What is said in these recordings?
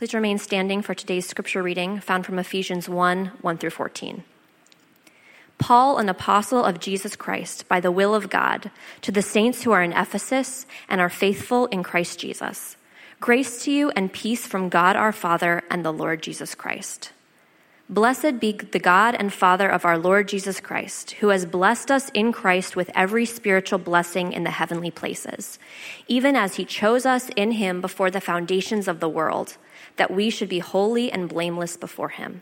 Please remain standing for today's scripture reading found from Ephesians 1 1 through 14. Paul, an apostle of Jesus Christ, by the will of God, to the saints who are in Ephesus and are faithful in Christ Jesus. Grace to you and peace from God our Father and the Lord Jesus Christ. Blessed be the God and Father of our Lord Jesus Christ, who has blessed us in Christ with every spiritual blessing in the heavenly places, even as he chose us in him before the foundations of the world, that we should be holy and blameless before him.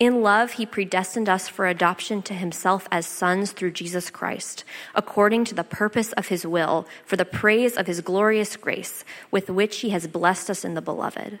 In love, he predestined us for adoption to himself as sons through Jesus Christ, according to the purpose of his will, for the praise of his glorious grace, with which he has blessed us in the beloved.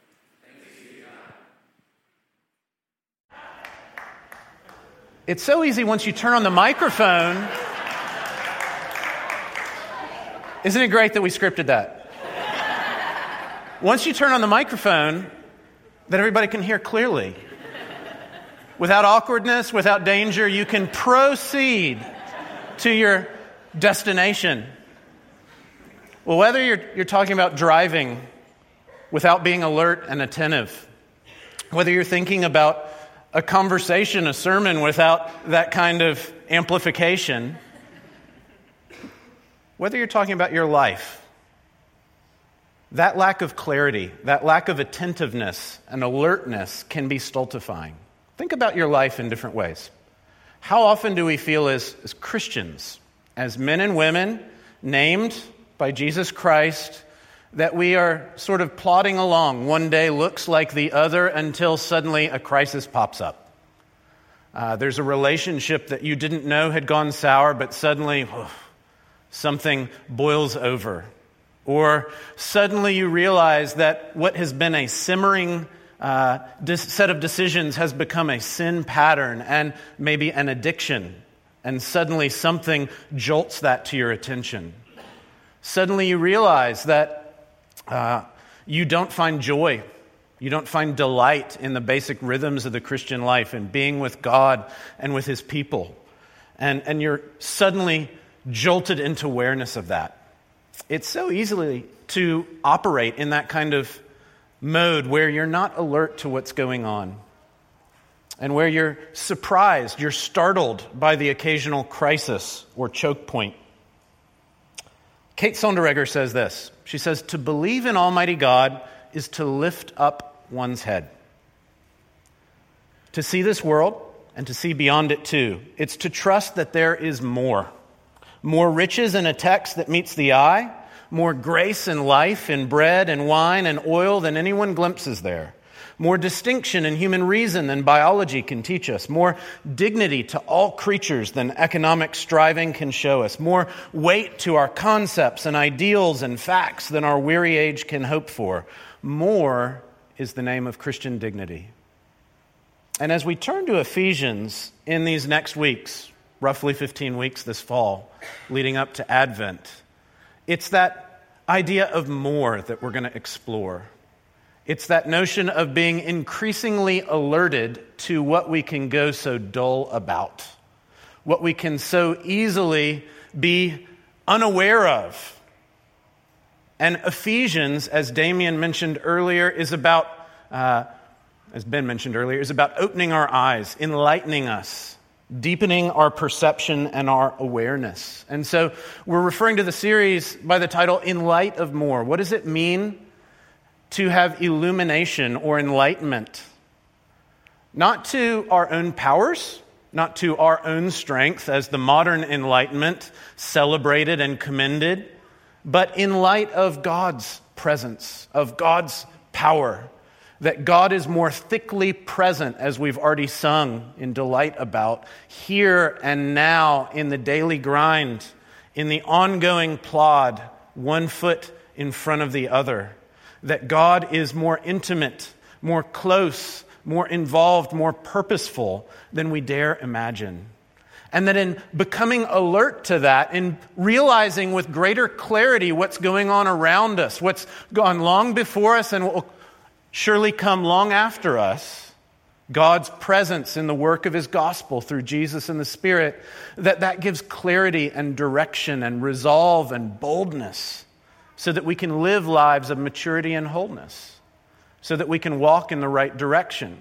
It's so easy once you turn on the microphone. Isn't it great that we scripted that? Once you turn on the microphone, that everybody can hear clearly. Without awkwardness, without danger, you can proceed to your destination. Well, whether you're, you're talking about driving without being alert and attentive, whether you're thinking about a conversation, a sermon without that kind of amplification. Whether you're talking about your life, that lack of clarity, that lack of attentiveness and alertness can be stultifying. Think about your life in different ways. How often do we feel as, as Christians, as men and women named by Jesus Christ, that we are sort of plodding along. One day looks like the other until suddenly a crisis pops up. Uh, there's a relationship that you didn't know had gone sour, but suddenly oh, something boils over. Or suddenly you realize that what has been a simmering uh, set of decisions has become a sin pattern and maybe an addiction. And suddenly something jolts that to your attention. Suddenly you realize that uh, you don't find joy. You don't find delight in the basic rhythms of the Christian life and being with God and with His people. And, and you're suddenly jolted into awareness of that. It's so easily to operate in that kind of mode where you're not alert to what's going on and where you're surprised, you're startled by the occasional crisis or choke point. Kate Sonderegger says this She says, To believe in Almighty God is to lift up one's head. To see this world and to see beyond it too. It's to trust that there is more. More riches in a text that meets the eye, more grace and life in bread and wine and oil than anyone glimpses there more distinction in human reason than biology can teach us, more dignity to all creatures than economic striving can show us, more weight to our concepts and ideals and facts than our weary age can hope for. More is the name of Christian dignity. And as we turn to Ephesians in these next weeks, roughly 15 weeks this fall, leading up to Advent, it's that idea of more that we're going to explore. It's that notion of being increasingly alerted to what we can go so dull about, what we can so easily be unaware of. And Ephesians, as Damien mentioned earlier, is about, uh, as Ben mentioned earlier, is about opening our eyes, enlightening us, deepening our perception and our awareness. And so we're referring to the series by the title, In Light of More. What does it mean to have illumination or enlightenment, not to our own powers, not to our own strength as the modern Enlightenment celebrated and commended, but in light of God's presence, of God's power, that God is more thickly present, as we've already sung in delight about, here and now in the daily grind, in the ongoing plod, one foot in front of the other. That God is more intimate, more close, more involved, more purposeful than we dare imagine. And that in becoming alert to that, in realizing with greater clarity what's going on around us, what's gone long before us and will surely come long after us, God's presence in the work of his gospel through Jesus and the Spirit, that that gives clarity and direction and resolve and boldness so that we can live lives of maturity and wholeness, so that we can walk in the right direction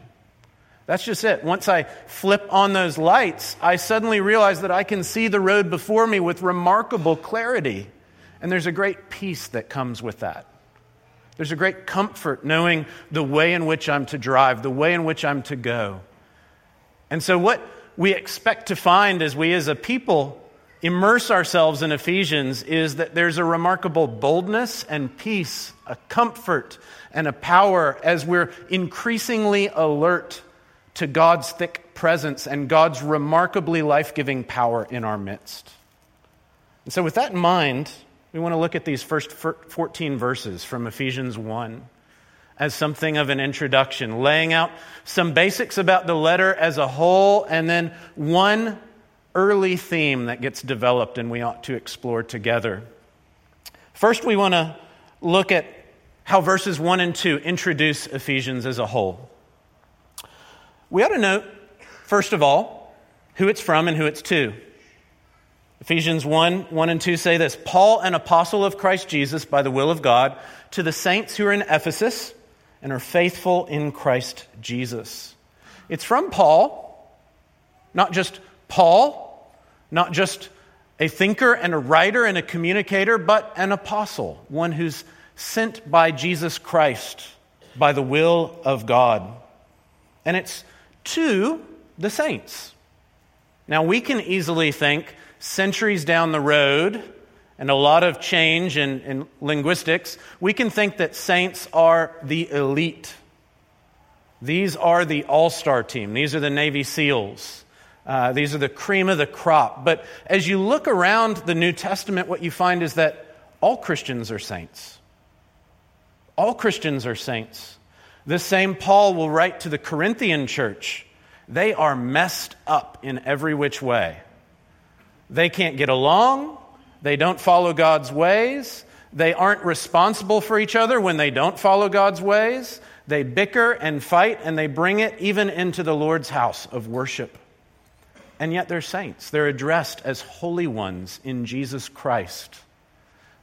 that's just it. Once I flip on those lights, I suddenly realize that I can see the road before me with remarkable clarity. And there's a great peace that comes with that. There's a great comfort knowing the way in which I'm to drive, the way in which I'm to go. And so, what we expect to find as we as a people immerse ourselves in Ephesians is that there's a remarkable boldness and peace, a comfort and a power as we're increasingly alert to God's thick presence and God's remarkably life giving power in our midst. And so, with that in mind, we want to look at these first 14 verses from Ephesians 1 as something of an introduction, laying out some basics about the letter as a whole, and then one early theme that gets developed and we ought to explore together. First, we want to look at how verses 1 and 2 introduce Ephesians as a whole. We ought to note, first of all, who it's from and who it's to. Ephesians 1 1 and 2 say this Paul, an apostle of Christ Jesus by the will of God, to the saints who are in Ephesus and are faithful in Christ Jesus. It's from Paul, not just Paul, not just a thinker and a writer and a communicator, but an apostle, one who's sent by Jesus Christ by the will of God. And it's to the saints. Now, we can easily think centuries down the road and a lot of change in, in linguistics, we can think that saints are the elite. These are the all star team, these are the Navy SEALs. Uh, these are the cream of the crop. But as you look around the New Testament, what you find is that all Christians are saints. All Christians are saints. This same Paul will write to the Corinthian church. They are messed up in every which way. They can't get along. They don't follow God's ways. They aren't responsible for each other when they don't follow God's ways. They bicker and fight, and they bring it even into the Lord's house of worship. And yet they're saints. They're addressed as holy ones in Jesus Christ.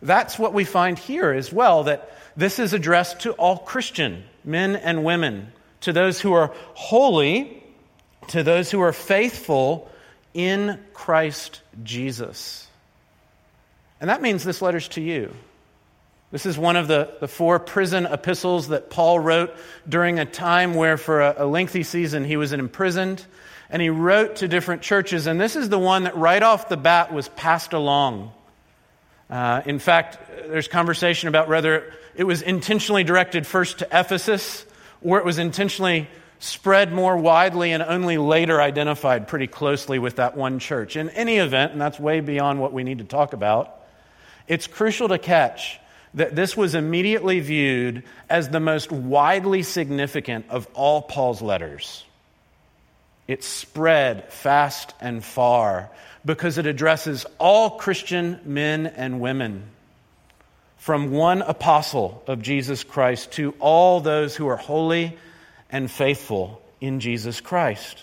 That's what we find here as well, that this is addressed to all Christian men and women, to those who are holy, to those who are faithful in Christ Jesus. And that means this letter's to you. This is one of the, the four prison epistles that Paul wrote during a time where, for a, a lengthy season, he was imprisoned. And he wrote to different churches. And this is the one that, right off the bat, was passed along. Uh, in fact, there's conversation about whether it was intentionally directed first to Ephesus or it was intentionally spread more widely and only later identified pretty closely with that one church. In any event, and that's way beyond what we need to talk about, it's crucial to catch that this was immediately viewed as the most widely significant of all Paul's letters. It spread fast and far because it addresses all Christian men and women from one apostle of Jesus Christ to all those who are holy and faithful in Jesus Christ.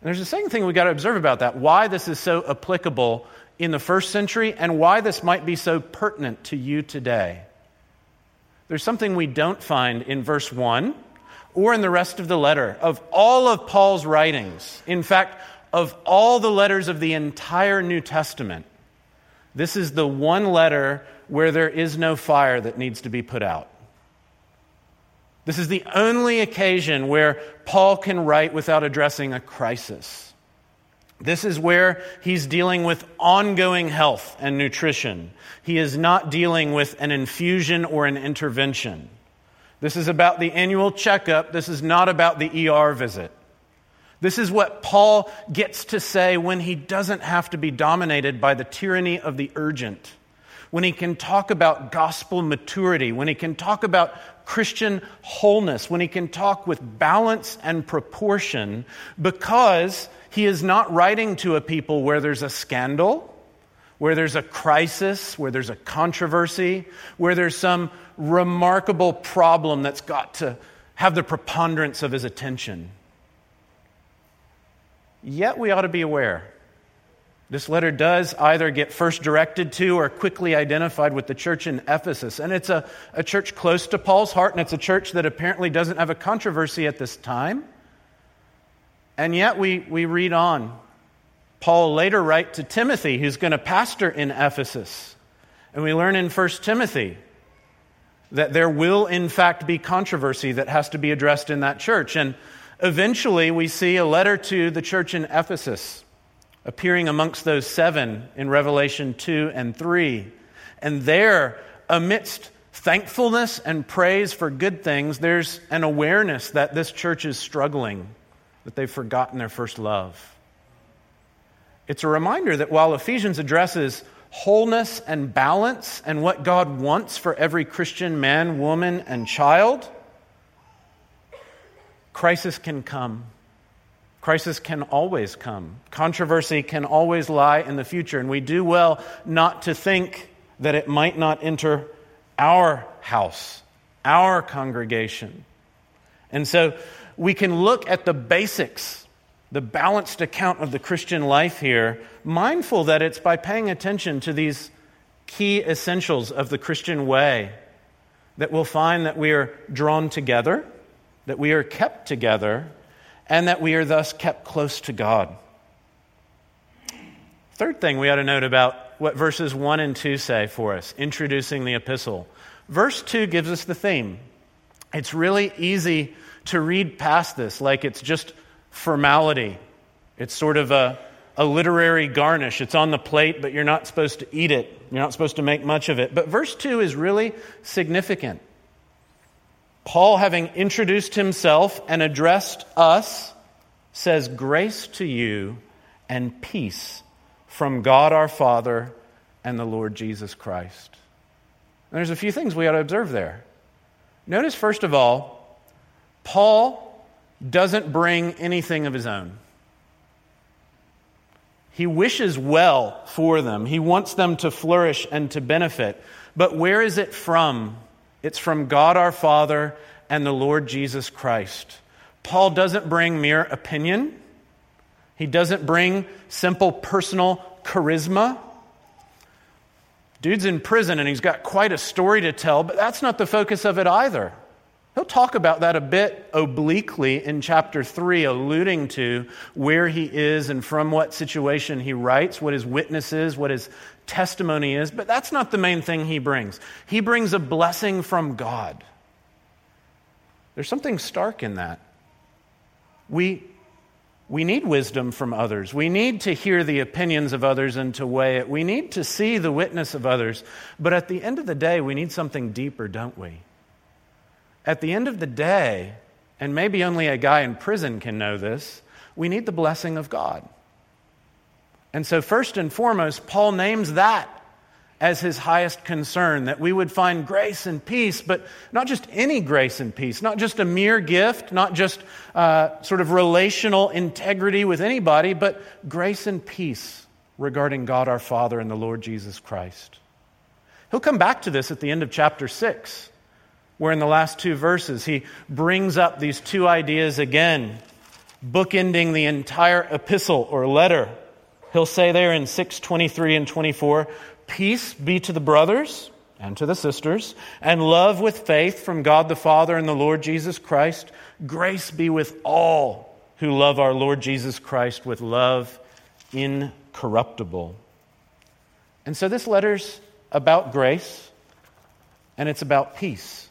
And there's a second thing we've got to observe about that why this is so applicable in the first century and why this might be so pertinent to you today. There's something we don't find in verse 1 or in the rest of the letter. Of all of Paul's writings, in fact, of all the letters of the entire New Testament, this is the one letter where there is no fire that needs to be put out. This is the only occasion where Paul can write without addressing a crisis. This is where he's dealing with ongoing health and nutrition. He is not dealing with an infusion or an intervention. This is about the annual checkup. This is not about the ER visit. This is what Paul gets to say when he doesn't have to be dominated by the tyranny of the urgent, when he can talk about gospel maturity, when he can talk about Christian wholeness, when he can talk with balance and proportion, because he is not writing to a people where there's a scandal, where there's a crisis, where there's a controversy, where there's some remarkable problem that's got to have the preponderance of his attention. Yet we ought to be aware. This letter does either get first directed to or quickly identified with the church in Ephesus. And it's a, a church close to Paul's heart, and it's a church that apparently doesn't have a controversy at this time. And yet we, we read on. Paul later write to Timothy, who's going to pastor in Ephesus. And we learn in 1 Timothy that there will, in fact, be controversy that has to be addressed in that church. And eventually, we see a letter to the church in Ephesus appearing amongst those seven in Revelation 2 and 3. And there, amidst thankfulness and praise for good things, there's an awareness that this church is struggling that they've forgotten their first love. It's a reminder that while Ephesians addresses wholeness and balance and what God wants for every Christian man, woman, and child, crisis can come. Crisis can always come. Controversy can always lie in the future, and we do well not to think that it might not enter our house, our congregation. And so we can look at the basics, the balanced account of the Christian life here, mindful that it's by paying attention to these key essentials of the Christian way that we'll find that we are drawn together, that we are kept together, and that we are thus kept close to God. Third thing we ought to note about what verses 1 and 2 say for us, introducing the epistle. Verse 2 gives us the theme. It's really easy to read past this like it's just formality. It's sort of a, a literary garnish. It's on the plate, but you're not supposed to eat it. You're not supposed to make much of it. But verse 2 is really significant. Paul, having introduced himself and addressed us, says, Grace to you and peace from God our Father and the Lord Jesus Christ. And there's a few things we ought to observe there. Notice, first of all, Paul doesn't bring anything of his own. He wishes well for them. He wants them to flourish and to benefit. But where is it from? It's from God our Father and the Lord Jesus Christ. Paul doesn't bring mere opinion, he doesn't bring simple personal charisma. Dude's in prison and he's got quite a story to tell, but that's not the focus of it either. He'll talk about that a bit obliquely in chapter 3, alluding to where he is and from what situation he writes, what his witness is, what his testimony is, but that's not the main thing he brings. He brings a blessing from God. There's something stark in that. We, we need wisdom from others. We need to hear the opinions of others and to weigh it. We need to see the witness of others. But at the end of the day, we need something deeper, don't we? At the end of the day, and maybe only a guy in prison can know this, we need the blessing of God. And so, first and foremost, Paul names that as his highest concern that we would find grace and peace, but not just any grace and peace, not just a mere gift, not just uh, sort of relational integrity with anybody, but grace and peace regarding God our Father and the Lord Jesus Christ. He'll come back to this at the end of chapter 6 where in the last two verses he brings up these two ideas again, bookending the entire epistle or letter. He'll say there in 623 and 24, Peace be to the brothers and to the sisters, and love with faith from God the Father and the Lord Jesus Christ. Grace be with all who love our Lord Jesus Christ with love incorruptible. And so this letter's about grace and it's about peace.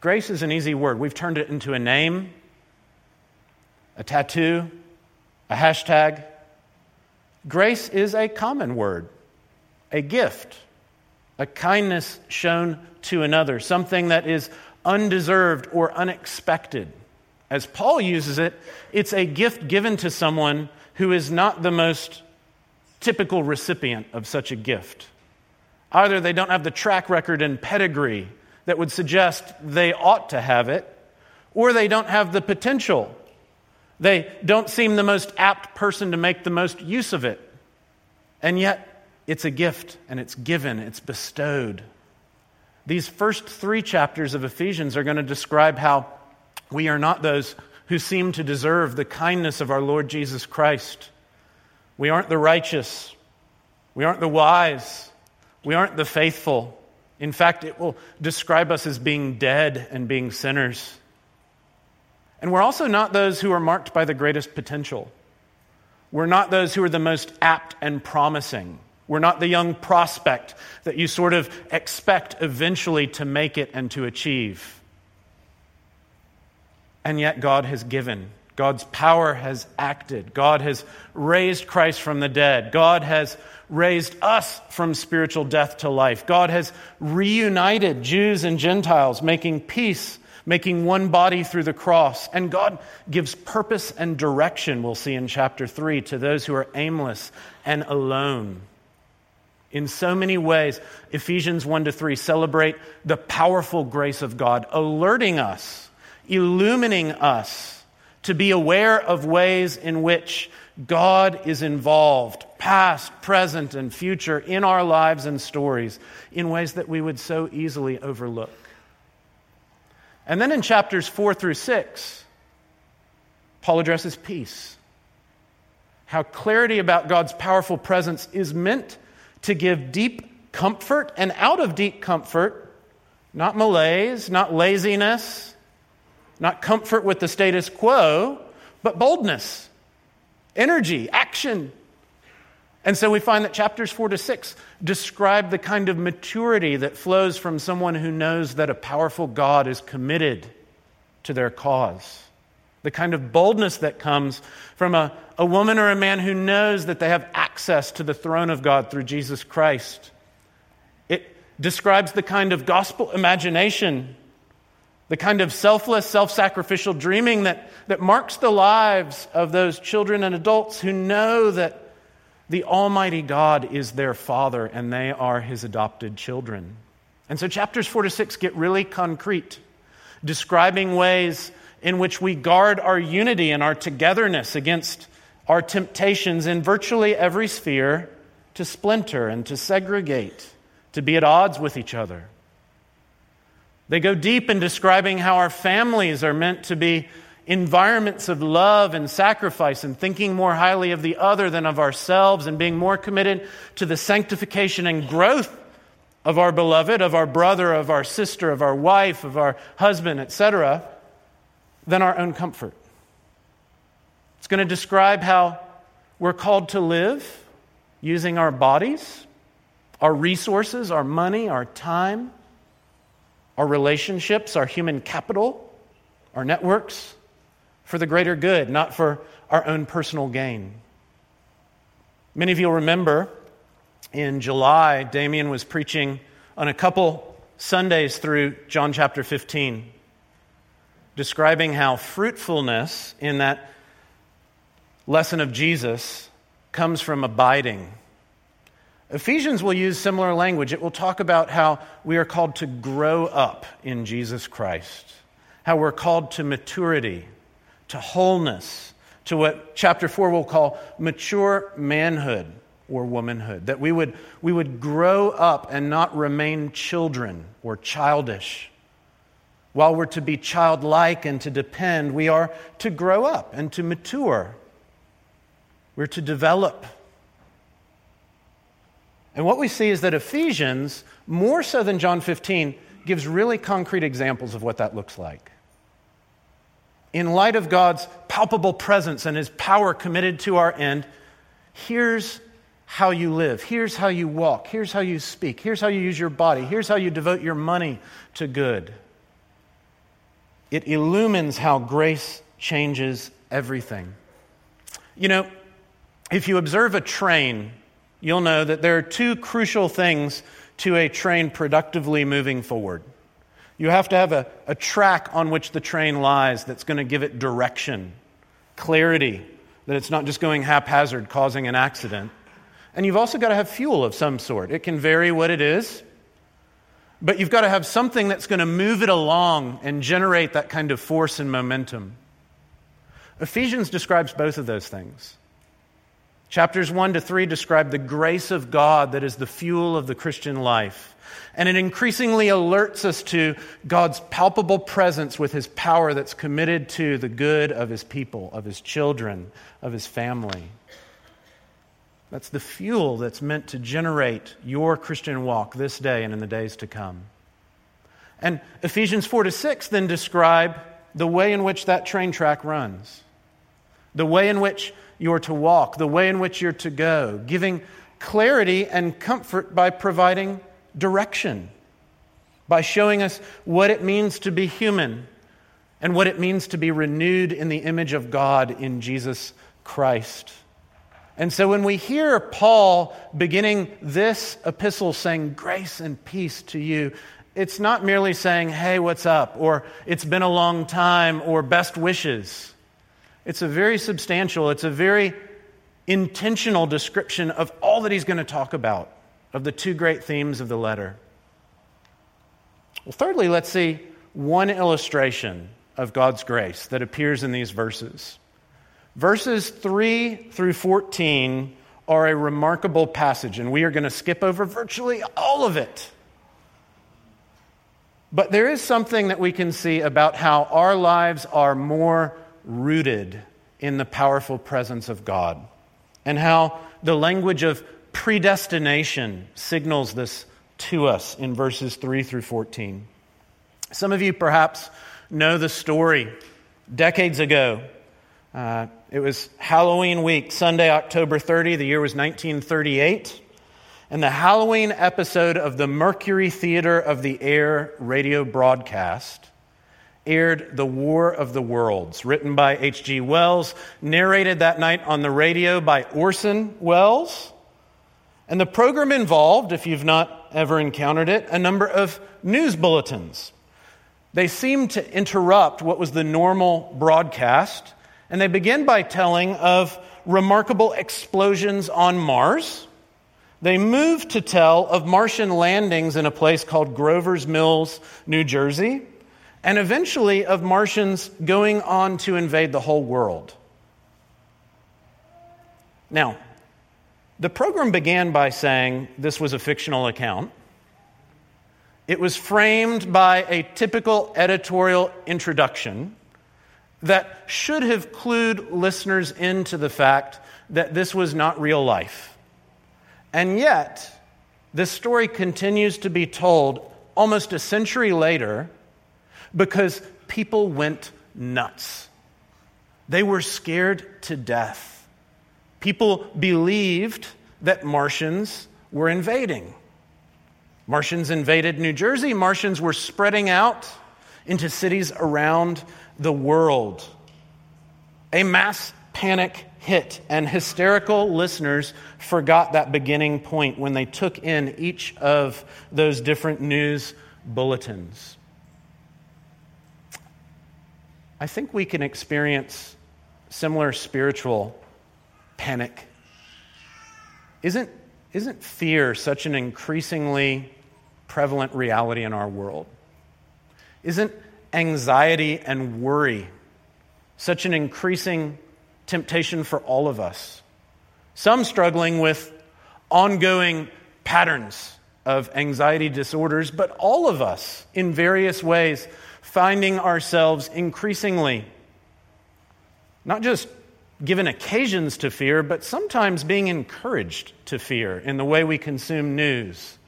Grace is an easy word. We've turned it into a name, a tattoo, a hashtag. Grace is a common word, a gift, a kindness shown to another, something that is undeserved or unexpected. As Paul uses it, it's a gift given to someone who is not the most typical recipient of such a gift. Either they don't have the track record and pedigree that would suggest they ought to have it, or they don't have the potential. They don't seem the most apt person to make the most use of it. And yet, it's a gift and it's given, it's bestowed. These first three chapters of Ephesians are going to describe how we are not those who seem to deserve the kindness of our Lord Jesus Christ. We aren't the righteous. We aren't the wise. We aren't the faithful. In fact, it will describe us as being dead and being sinners. And we're also not those who are marked by the greatest potential. We're not those who are the most apt and promising. We're not the young prospect that you sort of expect eventually to make it and to achieve. And yet, God has given. God's power has acted. God has raised Christ from the dead. God has raised us from spiritual death to life. God has reunited Jews and Gentiles, making peace, making one body through the cross. And God gives purpose and direction, we'll see in chapter 3, to those who are aimless and alone. In so many ways, Ephesians 1 to 3 celebrate the powerful grace of God, alerting us, illumining us to be aware of ways in which God is involved, past, present, and future, in our lives and stories in ways that we would so easily overlook. And then in chapters 4 through 6, Paul addresses peace. How clarity about God's powerful presence is meant to give deep comfort, and out of deep comfort, not malaise, not laziness, not comfort with the status quo, but boldness, energy, action. And so we find that chapters 4 to 6 describe the kind of maturity that flows from someone who knows that a powerful God is committed to their cause the kind of boldness that comes from a, a woman or a man who knows that they have access to the throne of God through Jesus Christ. It describes the kind of gospel imagination, the kind of selfless, self sacrificial dreaming that, that marks the lives of those children and adults who know that the Almighty God is their Father and they are His adopted children. And so chapters 4 to 6 get really concrete, describing ways in which we guard our unity and our togetherness against our temptations in virtually every sphere to splinter and to segregate, to be at odds with each other. They go deep in describing how our families are meant to be environments of love and sacrifice and thinking more highly of the other than of ourselves and being more committed to the sanctification and growth of our beloved, of our brother, of our sister, of our wife, of our husband, etc than our own comfort. It's going to describe how we're called to live using our bodies, our resources, our money, our time, our relationships, our human capital, our networks for the greater good, not for our own personal gain. Many of you will remember in July, Damien was preaching on a couple Sundays through John chapter 15 describing how fruitfulness in that lesson of Jesus comes from abiding. Ephesians will use similar language. It will talk about how we are called to grow up in Jesus Christ, how we're called to maturity, to wholeness, to what chapter 4 will call mature manhood or womanhood, that we would, we would grow up and not remain children or childish while we're to be childlike and to depend, we are to grow up and to mature. We're to develop. And what we see is that Ephesians, more so than John 15, gives really concrete examples of what that looks like. In light of God's palpable presence and his power committed to our end, here's how you live. Here's how you walk. Here's how you speak. Here's how you use your body. Here's how you devote your money to good. It illumines how grace changes everything. You know, if you observe a train, you'll know that there are two crucial things to a train productively moving forward. You have to have a, a track on which the train lies that's going to give it direction, clarity, that it's not just going haphazard, causing an accident. And you've also got to have fuel of some sort. It can vary what it is, but you've got to have something that's going to move it along and generate that kind of force and momentum. Ephesians describes both of those things. Chapters 1 to 3 describe the grace of God that is the fuel of the Christian life. And it increasingly alerts us to God's palpable presence with his power that's committed to the good of his people, of his children, of his family. That's the fuel that's meant to generate your Christian walk this day and in the days to come. And Ephesians 4 to 6 then describe the way in which that train track runs, the way in which you're to walk, the way in which you're to go, giving clarity and comfort by providing direction, by showing us what it means to be human and what it means to be renewed in the image of God in Jesus Christ. And so when we hear Paul beginning this epistle saying, Grace and peace to you, it's not merely saying, Hey, what's up? or It's been a long time, or best wishes. It's a very substantial, it's a very intentional description of all that he's going to talk about, of the two great themes of the letter. Well, thirdly, let's see one illustration of God's grace that appears in these verses. Verses 3 through 14 are a remarkable passage, and we are going to skip over virtually all of it. But there is something that we can see about how our lives are more rooted in the powerful presence of God, and how the language of predestination signals this to us in verses 3 through 14. Some of you perhaps know the story. Decades ago, uh, it was Halloween week, Sunday, October 30. The year was 1938. And the Halloween episode of the Mercury Theater of the Air radio broadcast aired The War of the Worlds, written by H.G. Wells, narrated that night on the radio by Orson Welles. And the program involved, if you've not ever encountered it, a number of news bulletins. They seemed to interrupt what was the normal broadcast, and they begin by telling of remarkable explosions on Mars. They move to tell of Martian landings in a place called Grover's Mills, New Jersey and eventually of Martians going on to invade the whole world. Now, the program began by saying this was a fictional account. It was framed by a typical editorial introduction that should have clued listeners into the fact that this was not real life. And yet, this story continues to be told almost a century later because people went nuts. They were scared to death. People believed that Martians were invading. Martians invaded New Jersey. Martians were spreading out into cities around the world. A mass panic hit, and hysterical listeners forgot that beginning point when they took in each of those different news bulletins. I think we can experience similar spiritual panic. Isn't, isn't fear such an increasingly prevalent reality in our world? Isn't anxiety and worry such an increasing temptation for all of us? Some struggling with ongoing patterns of anxiety disorders, but all of us in various ways finding ourselves increasingly not just given occasions to fear, but sometimes being encouraged to fear in the way we consume news,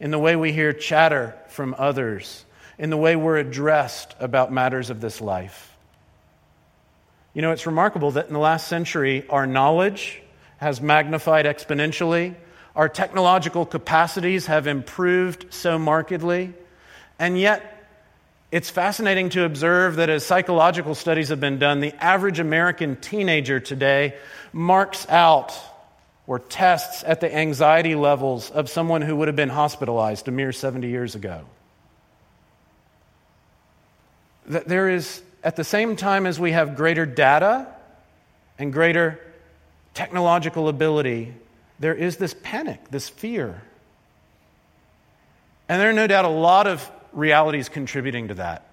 in the way we hear chatter from others, in the way we're addressed about matters of this life. You know, it's remarkable that in the last century, our knowledge has magnified exponentially, our technological capacities have improved so markedly, and yet It's fascinating to observe that as psychological studies have been done, the average American teenager today marks out or tests at the anxiety levels of someone who would have been hospitalized a mere 70 years ago. That there is, at the same time as we have greater data and greater technological ability, there is this panic, this fear. And there are no doubt a lot of realities contributing to that.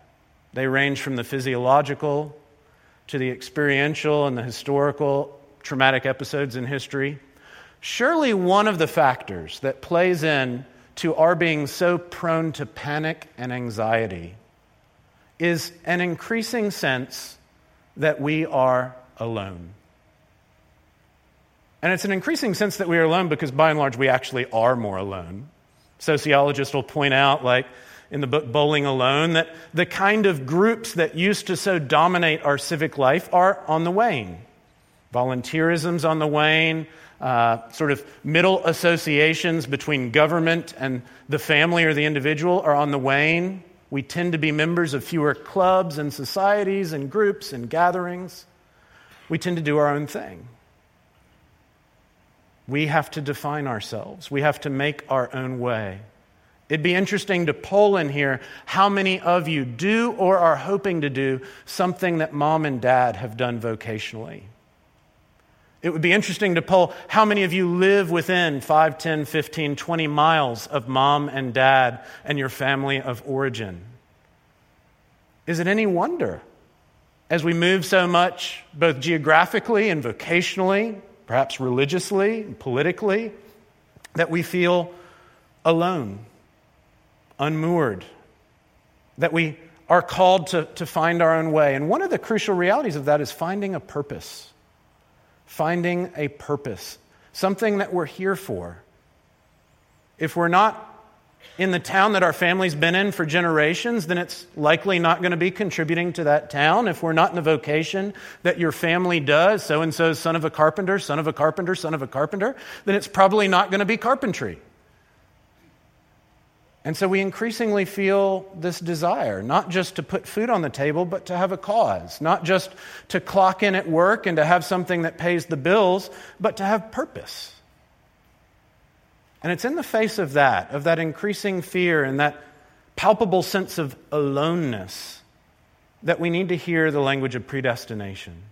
They range from the physiological to the experiential and the historical traumatic episodes in history. Surely one of the factors that plays in to our being so prone to panic and anxiety is an increasing sense that we are alone. And it's an increasing sense that we are alone because by and large we actually are more alone. Sociologists will point out, like, in the book Bowling Alone that the kind of groups that used to so dominate our civic life are on the wane. Volunteerism's on the wane, uh, sort of middle associations between government and the family or the individual are on the wane. We tend to be members of fewer clubs and societies and groups and gatherings. We tend to do our own thing. We have to define ourselves, we have to make our own way. It'd be interesting to poll in here how many of you do or are hoping to do something that mom and dad have done vocationally. It would be interesting to poll how many of you live within 5, 10, 15, 20 miles of mom and dad and your family of origin. Is it any wonder, as we move so much, both geographically and vocationally, perhaps religiously and politically, that we feel alone? Unmoored, that we are called to, to find our own way. And one of the crucial realities of that is finding a purpose. Finding a purpose, something that we're here for. If we're not in the town that our family's been in for generations, then it's likely not going to be contributing to that town. If we're not in a vocation that your family does, so and so, son of a carpenter, son of a carpenter, son of a carpenter, then it's probably not going to be carpentry. And so we increasingly feel this desire, not just to put food on the table, but to have a cause, not just to clock in at work and to have something that pays the bills, but to have purpose. And it's in the face of that, of that increasing fear and that palpable sense of aloneness, that we need to hear the language of predestination.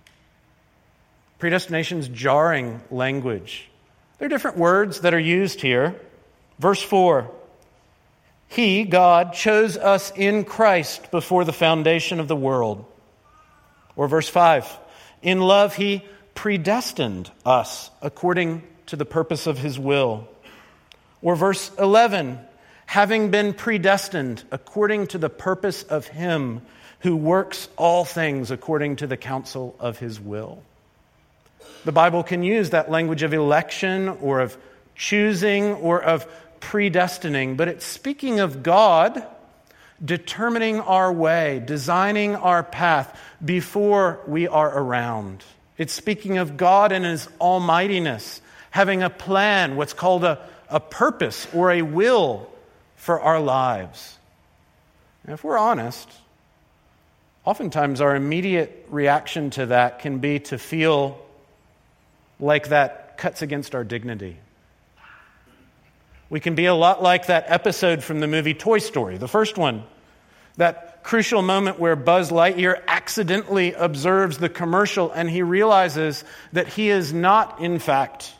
Predestination's jarring language. There are different words that are used here. Verse 4 he, God, chose us in Christ before the foundation of the world. Or verse 5 In love, He predestined us according to the purpose of His will. Or verse 11 Having been predestined according to the purpose of Him who works all things according to the counsel of His will. The Bible can use that language of election or of choosing or of predestining, but it's speaking of God determining our way, designing our path before we are around. It's speaking of God and His almightiness, having a plan, what's called a, a purpose or a will for our lives. And if we're honest, oftentimes our immediate reaction to that can be to feel like that cuts against our dignity. We can be a lot like that episode from the movie Toy Story, the first one. That crucial moment where Buzz Lightyear accidentally observes the commercial and he realizes that he is not, in fact,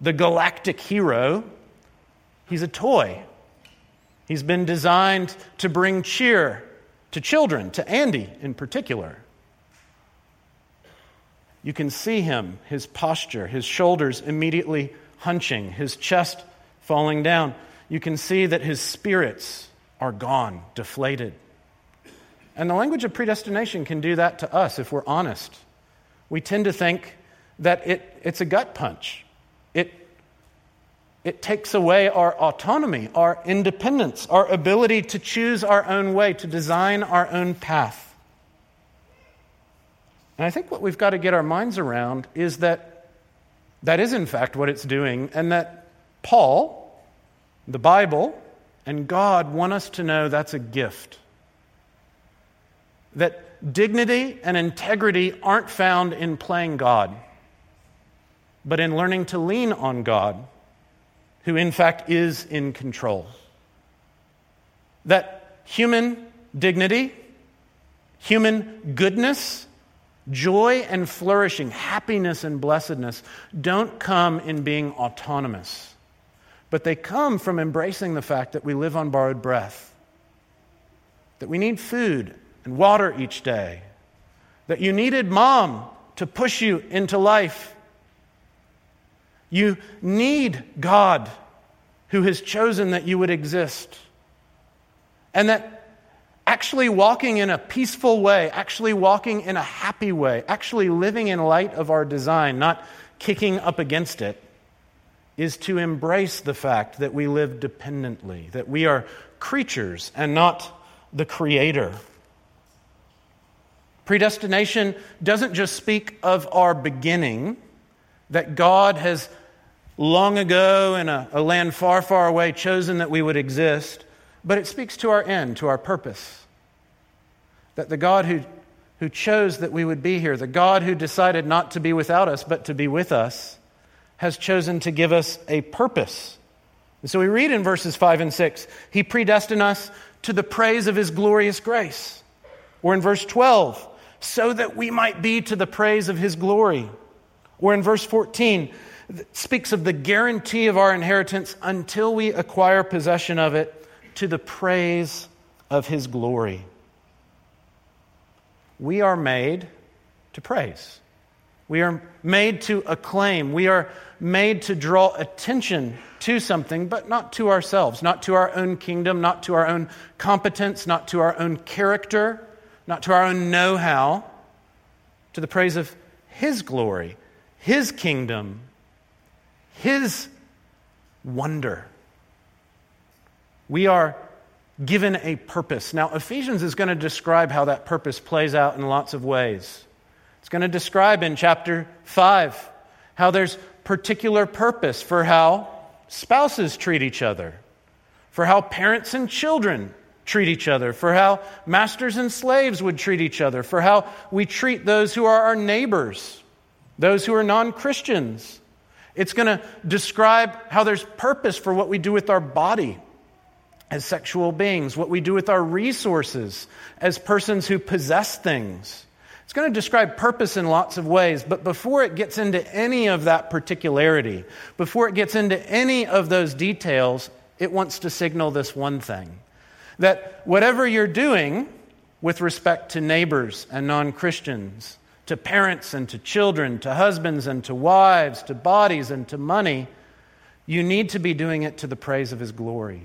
the galactic hero. He's a toy. He's been designed to bring cheer to children, to Andy in particular. You can see him, his posture, his shoulders immediately hunching, his chest falling down, you can see that his spirits are gone, deflated. And the language of predestination can do that to us if we're honest. We tend to think that it, it's a gut punch. It, it takes away our autonomy, our independence, our ability to choose our own way, to design our own path. And I think what we've got to get our minds around is that that is, in fact, what it's doing, and that Paul, the Bible, and God want us to know that's a gift. that dignity and integrity aren't found in playing God, but in learning to lean on God, who in fact is in control. That human dignity, human goodness, joy and flourishing, happiness and blessedness don't come in being autonomous, but they come from embracing the fact that we live on borrowed breath, that we need food and water each day, that you needed mom to push you into life. You need God who has chosen that you would exist. And that actually walking in a peaceful way, actually walking in a happy way, actually living in light of our design, not kicking up against it, is to embrace the fact that we live dependently, that we are creatures and not the creator. Predestination doesn't just speak of our beginning, that God has long ago in a, a, land far, far away chosen that we would exist, but it speaks to our end, to our purpose. That the God who, who chose that we would be here, the God who decided not to be without us, but to be with us, has chosen to give us a purpose. And so we read in verses 5 and 6 He predestined us to the praise of His glorious grace. Or in verse 12, so that we might be to the praise of his glory. Or in verse 14, speaks of the guarantee of our inheritance until we acquire possession of it to the praise of his glory. We are made to praise. We are made to acclaim. We are made to draw attention to something, but not to ourselves, not to our own kingdom, not to our own competence, not to our own character, not to our own know how, to the praise of His glory, His kingdom, His wonder. We are given a purpose. Now, Ephesians is going to describe how that purpose plays out in lots of ways. It's going to describe in chapter 5 how there's particular purpose for how spouses treat each other, for how parents and children treat each other, for how masters and slaves would treat each other, for how we treat those who are our neighbors, those who are non Christians. It's going to describe how there's purpose for what we do with our body as sexual beings, what we do with our resources as persons who possess things. It's going to describe purpose in lots of ways, but before it gets into any of that particularity, before it gets into any of those details, it wants to signal this one thing that whatever you're doing with respect to neighbors and non Christians, to parents and to children, to husbands and to wives, to bodies and to money, you need to be doing it to the praise of His glory.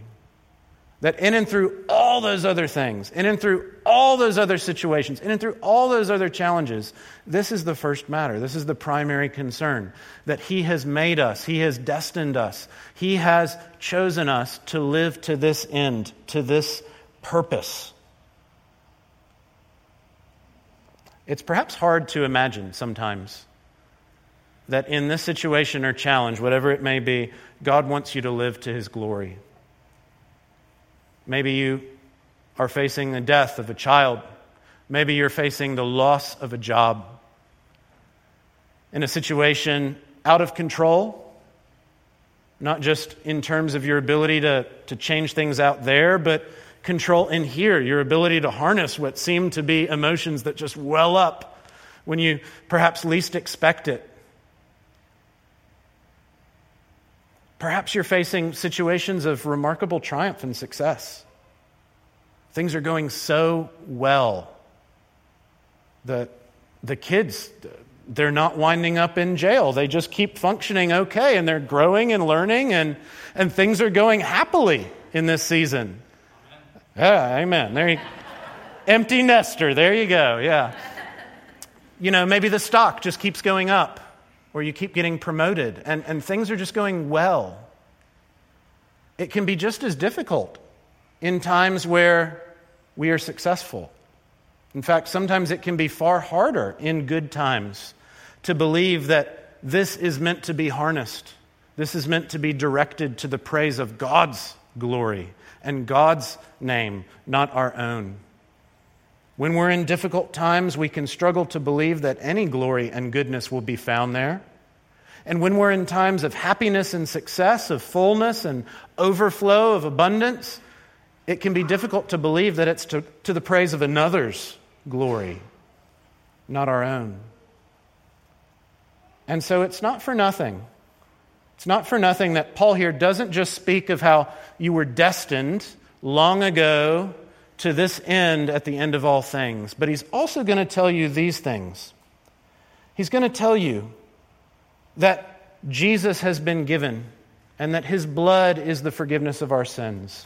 That in and through all those other things, in and through all those other situations, in and through all those other challenges, this is the first matter. This is the primary concern. That He has made us, He has destined us, He has chosen us to live to this end, to this purpose. It's perhaps hard to imagine sometimes that in this situation or challenge, whatever it may be, God wants you to live to His glory. Maybe you are facing the death of a child. Maybe you're facing the loss of a job. In a situation out of control, not just in terms of your ability to, to change things out there, but control in here, your ability to harness what seem to be emotions that just well up when you perhaps least expect it. Perhaps you're facing situations of remarkable triumph and success. Things are going so well. The, the kids, they're not winding up in jail. They just keep functioning okay and they're growing and learning and, and things are going happily in this season. Yeah, amen. There you Empty nester. There you go. Yeah. You know, maybe the stock just keeps going up or you keep getting promoted and, and things are just going well. It can be just as difficult in times where we are successful. In fact, sometimes it can be far harder in good times to believe that this is meant to be harnessed. This is meant to be directed to the praise of God's glory and God's name, not our own. When we're in difficult times, we can struggle to believe that any glory and goodness will be found there. And when we're in times of happiness and success, of fullness and overflow, of abundance, it can be difficult to believe that it's to, to the praise of another's glory, not our own. And so it's not for nothing. It's not for nothing that Paul here doesn't just speak of how you were destined long ago to this end at the end of all things, but he's also going to tell you these things. He's going to tell you that Jesus has been given and that his blood is the forgiveness of our sins.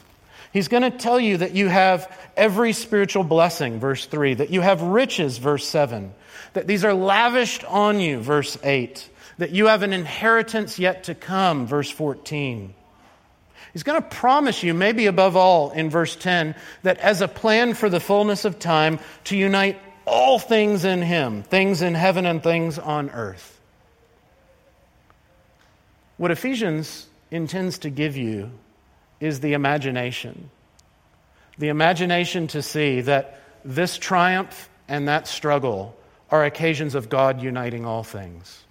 He's going to tell you that you have every spiritual blessing, verse 3, that you have riches, verse 7, that these are lavished on you, verse 8, that you have an inheritance yet to come, verse 14. He's going to promise you, maybe above all in verse 10, that as a plan for the fullness of time, to unite all things in Him, things in heaven and things on earth. What Ephesians intends to give you is the imagination. The imagination to see that this triumph and that struggle are occasions of God uniting all things.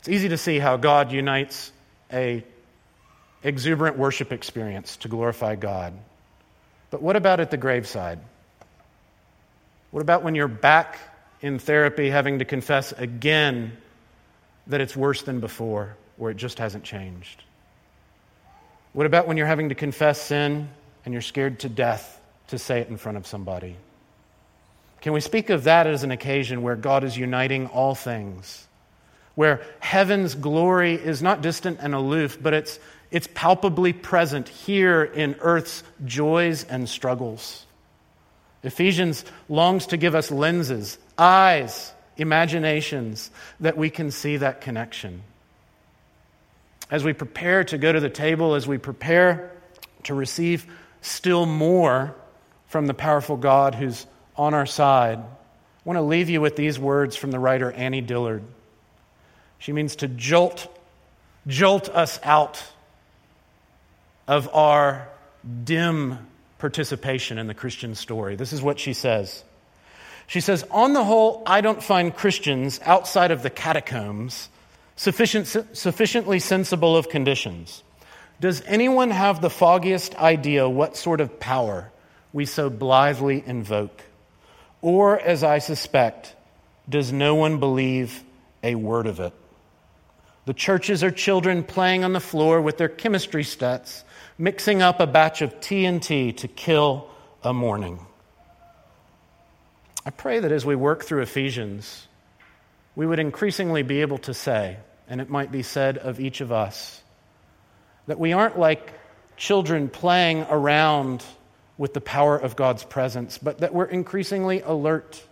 It's easy to see how God unites a exuberant worship experience to glorify God. But what about at the graveside? What about when you're back in therapy having to confess again that it's worse than before, or it just hasn't changed? What about when you're having to confess sin and you're scared to death to say it in front of somebody? Can we speak of that as an occasion where God is uniting all things? Where heaven's glory is not distant and aloof, but it's, it's palpably present here in earth's joys and struggles. Ephesians longs to give us lenses, eyes, imaginations that we can see that connection as we prepare to go to the table, as we prepare to receive still more from the powerful God who's on our side, I want to leave you with these words from the writer Annie Dillard. She means to jolt, jolt us out of our dim participation in the Christian story. This is what she says. She says, On the whole, I don't find Christians outside of the catacombs sufficient, sufficiently sensible of conditions. Does anyone have the foggiest idea what sort of power we so blithely invoke? Or, as I suspect, does no one believe a word of it? The churches are children playing on the floor with their chemistry stats, mixing up a batch of TNT to kill a morning. I pray that as we work through Ephesians, we would increasingly be able to say, and it might be said of each of us, that we aren't like children playing around with the power of God's presence, but that we're increasingly alert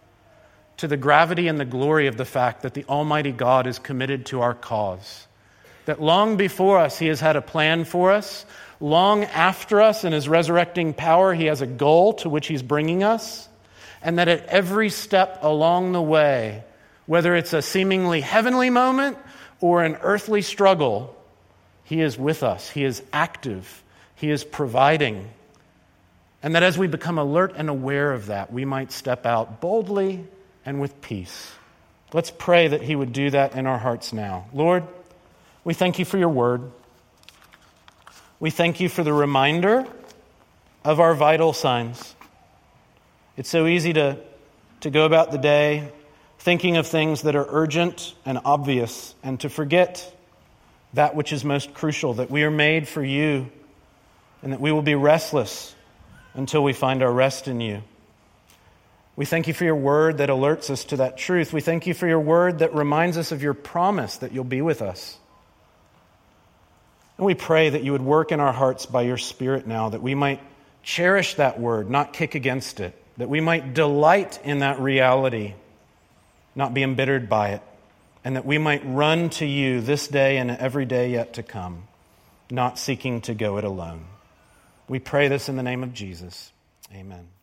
to the gravity and the glory of the fact that the Almighty God is committed to our cause. That long before us, He has had a plan for us. Long after us, in His resurrecting power, He has a goal to which He's bringing us. And that at every step along the way, whether it's a seemingly heavenly moment or an earthly struggle, He is with us. He is active. He is providing. And that as we become alert and aware of that, we might step out boldly and with peace. Let's pray that He would do that in our hearts now. Lord, we thank you for your word. We thank you for the reminder of our vital signs. It's so easy to, to go about the day thinking of things that are urgent and obvious, and to forget that which is most crucial that we are made for you, and that we will be restless until we find our rest in you. We thank you for your word that alerts us to that truth. We thank you for your word that reminds us of your promise that you'll be with us. And we pray that you would work in our hearts by your Spirit now, that we might cherish that word, not kick against it, that we might delight in that reality not be embittered by it, and that we might run to you this day and every day yet to come, not seeking to go it alone. We pray this in the name of Jesus. Amen.